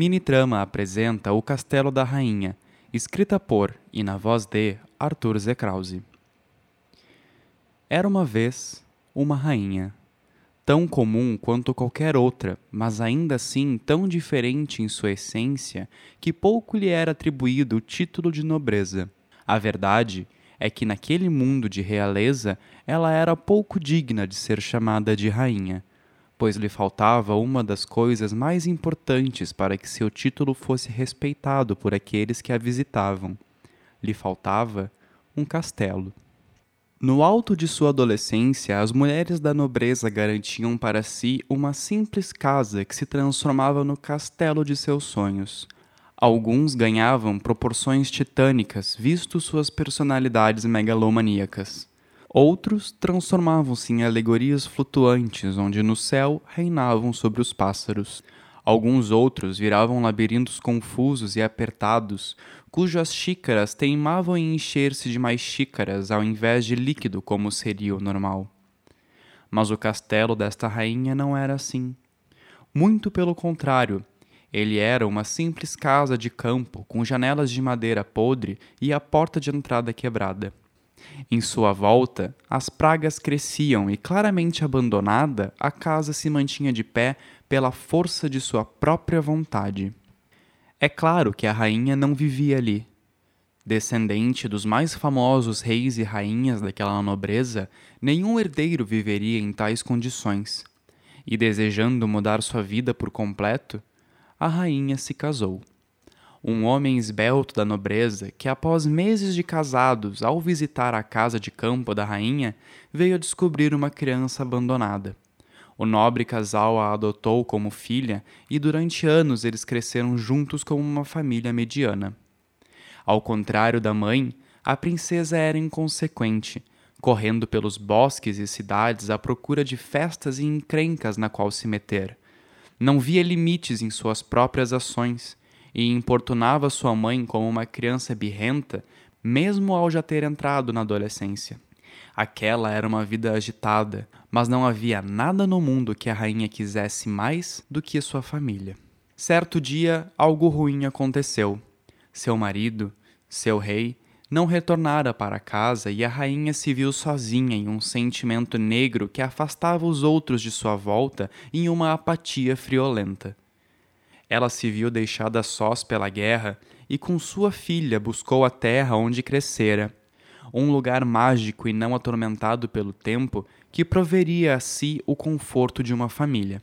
Minitrama apresenta O Castelo da Rainha, escrita por e na voz de Arthur Z. Krause. Era uma vez uma rainha, tão comum quanto qualquer outra, mas ainda assim tão diferente em sua essência que pouco lhe era atribuído o título de nobreza. A verdade é que naquele mundo de realeza ela era pouco digna de ser chamada de rainha, pois lhe faltava uma das coisas mais importantes para que seu título fosse respeitado por aqueles que a visitavam. Lhe faltava um castelo. No alto de sua adolescência, as mulheres da nobreza garantiam para si uma simples casa que se transformava no castelo de seus sonhos. Alguns ganhavam proporções titânicas, visto suas personalidades megalomaníacas. Outros transformavam-se em alegorias flutuantes, onde no céu reinavam sobre os pássaros. Alguns outros viravam labirintos confusos e apertados, cujas xícaras teimavam em encher-se de mais xícaras ao invés de líquido como seria o normal. Mas o castelo desta rainha não era assim. Muito pelo contrário, ele era uma simples casa de campo com janelas de madeira podre e a porta de entrada quebrada. Em sua volta, as pragas cresciam e, claramente abandonada, a casa se mantinha de pé pela força de sua própria vontade. É claro que a rainha não vivia ali. Descendente dos mais famosos reis e rainhas daquela nobreza, nenhum herdeiro viveria em tais condições. E desejando mudar sua vida por completo, a rainha se casou um homem esbelto da nobreza que, após meses de casados, ao visitar a casa de campo da rainha, veio a descobrir uma criança abandonada. O nobre casal a adotou como filha e durante anos eles cresceram juntos como uma família mediana. Ao contrário da mãe, a princesa era inconsequente, correndo pelos bosques e cidades à procura de festas e encrencas na qual se meter. Não via limites em suas próprias ações e importunava sua mãe como uma criança birrenta, mesmo ao já ter entrado na adolescência. Aquela era uma vida agitada, mas não havia nada no mundo que a rainha quisesse mais do que sua família. Certo dia, algo ruim aconteceu. Seu marido, seu rei, não retornara para casa e a rainha se viu sozinha em um sentimento negro que afastava os outros de sua volta em uma apatia friolenta. Ela se viu deixada sós pela guerra e com sua filha buscou a terra onde crescera, um lugar mágico e não atormentado pelo tempo que proveria a si o conforto de uma família.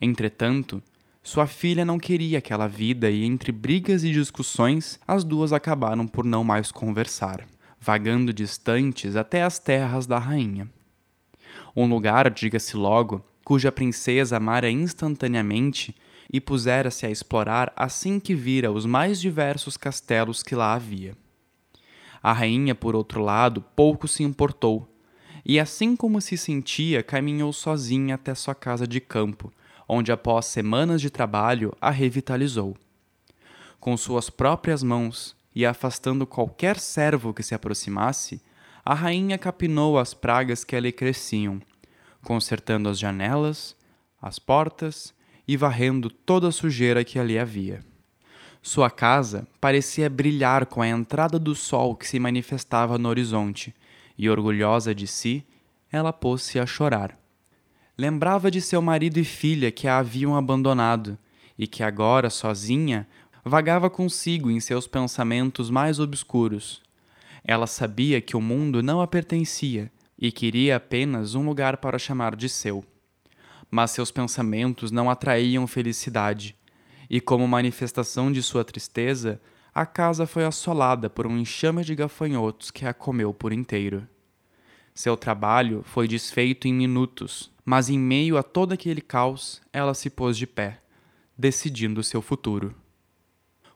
Entretanto, sua filha não queria aquela vida e, entre brigas e discussões, as duas acabaram por não mais conversar, vagando distantes até as terras da rainha. Um lugar, diga-se logo, cuja princesa amara instantaneamente e pusera-se a explorar assim que vira os mais diversos castelos que lá havia. A rainha, por outro lado, pouco se importou, e assim como se sentia, caminhou sozinha até sua casa de campo, onde após semanas de trabalho a revitalizou. Com suas próprias mãos e afastando qualquer servo que se aproximasse, a rainha capinou as pragas que ali cresciam, consertando as janelas, as portas e varrendo toda a sujeira que ali havia. Sua casa parecia brilhar com a entrada do sol que se manifestava no horizonte, e orgulhosa de si, ela pôs-se a chorar. Lembrava de seu marido e filha que a haviam abandonado, e que agora, sozinha, vagava consigo em seus pensamentos mais obscuros. Ela sabia que o mundo não a pertencia e queria apenas um lugar para chamar de seu mas seus pensamentos não atraíam felicidade, e como manifestação de sua tristeza, a casa foi assolada por um enxame de gafanhotos que a comeu por inteiro. Seu trabalho foi desfeito em minutos, mas em meio a todo aquele caos, ela se pôs de pé, decidindo seu futuro.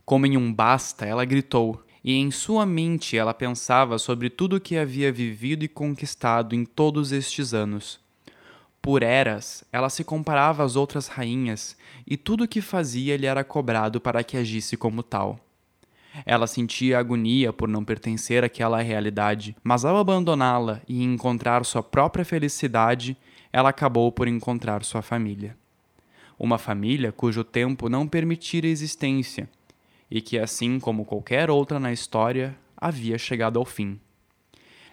Como em um basta, ela gritou, e em sua mente ela pensava sobre tudo o que havia vivido e conquistado em todos estes anos por eras, ela se comparava às outras rainhas e tudo o que fazia lhe era cobrado para que agisse como tal. Ela sentia agonia por não pertencer àquela realidade, mas ao abandoná-la e encontrar sua própria felicidade, ela acabou por encontrar sua família. uma família cujo tempo não permitira existência e que, assim como qualquer outra na história, havia chegado ao fim.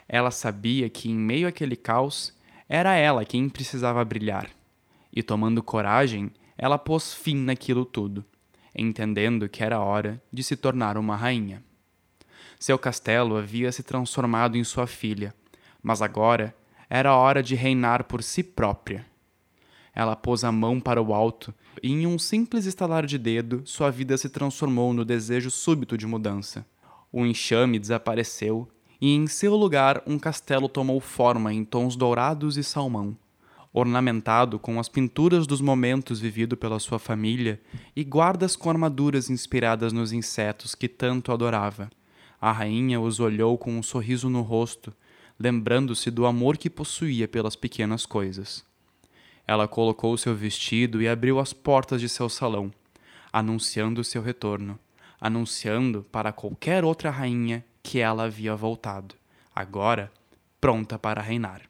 Ela sabia que, em meio àquele caos, era ela quem precisava brilhar, e tomando coragem, ela pôs fim naquilo tudo, entendendo que era hora de se tornar uma rainha. Seu castelo havia se transformado em sua filha, mas agora era hora de reinar por si própria. Ela pôs a mão para o alto e, em um simples estalar de dedo, sua vida se transformou no desejo súbito de mudança. O enxame desapareceu e, em seu lugar, um castelo tomou forma em tons dourados e salmão, ornamentado com as pinturas dos momentos vividos pela sua família e guardas com armaduras inspiradas nos insetos que tanto adorava. A rainha os olhou com um sorriso no rosto, lembrando-se do amor que possuía pelas pequenas coisas. Ela colocou seu vestido e abriu as portas de seu salão, anunciando seu retorno, anunciando para qualquer outra rainha que ela havia voltado, agora pronta para reinar.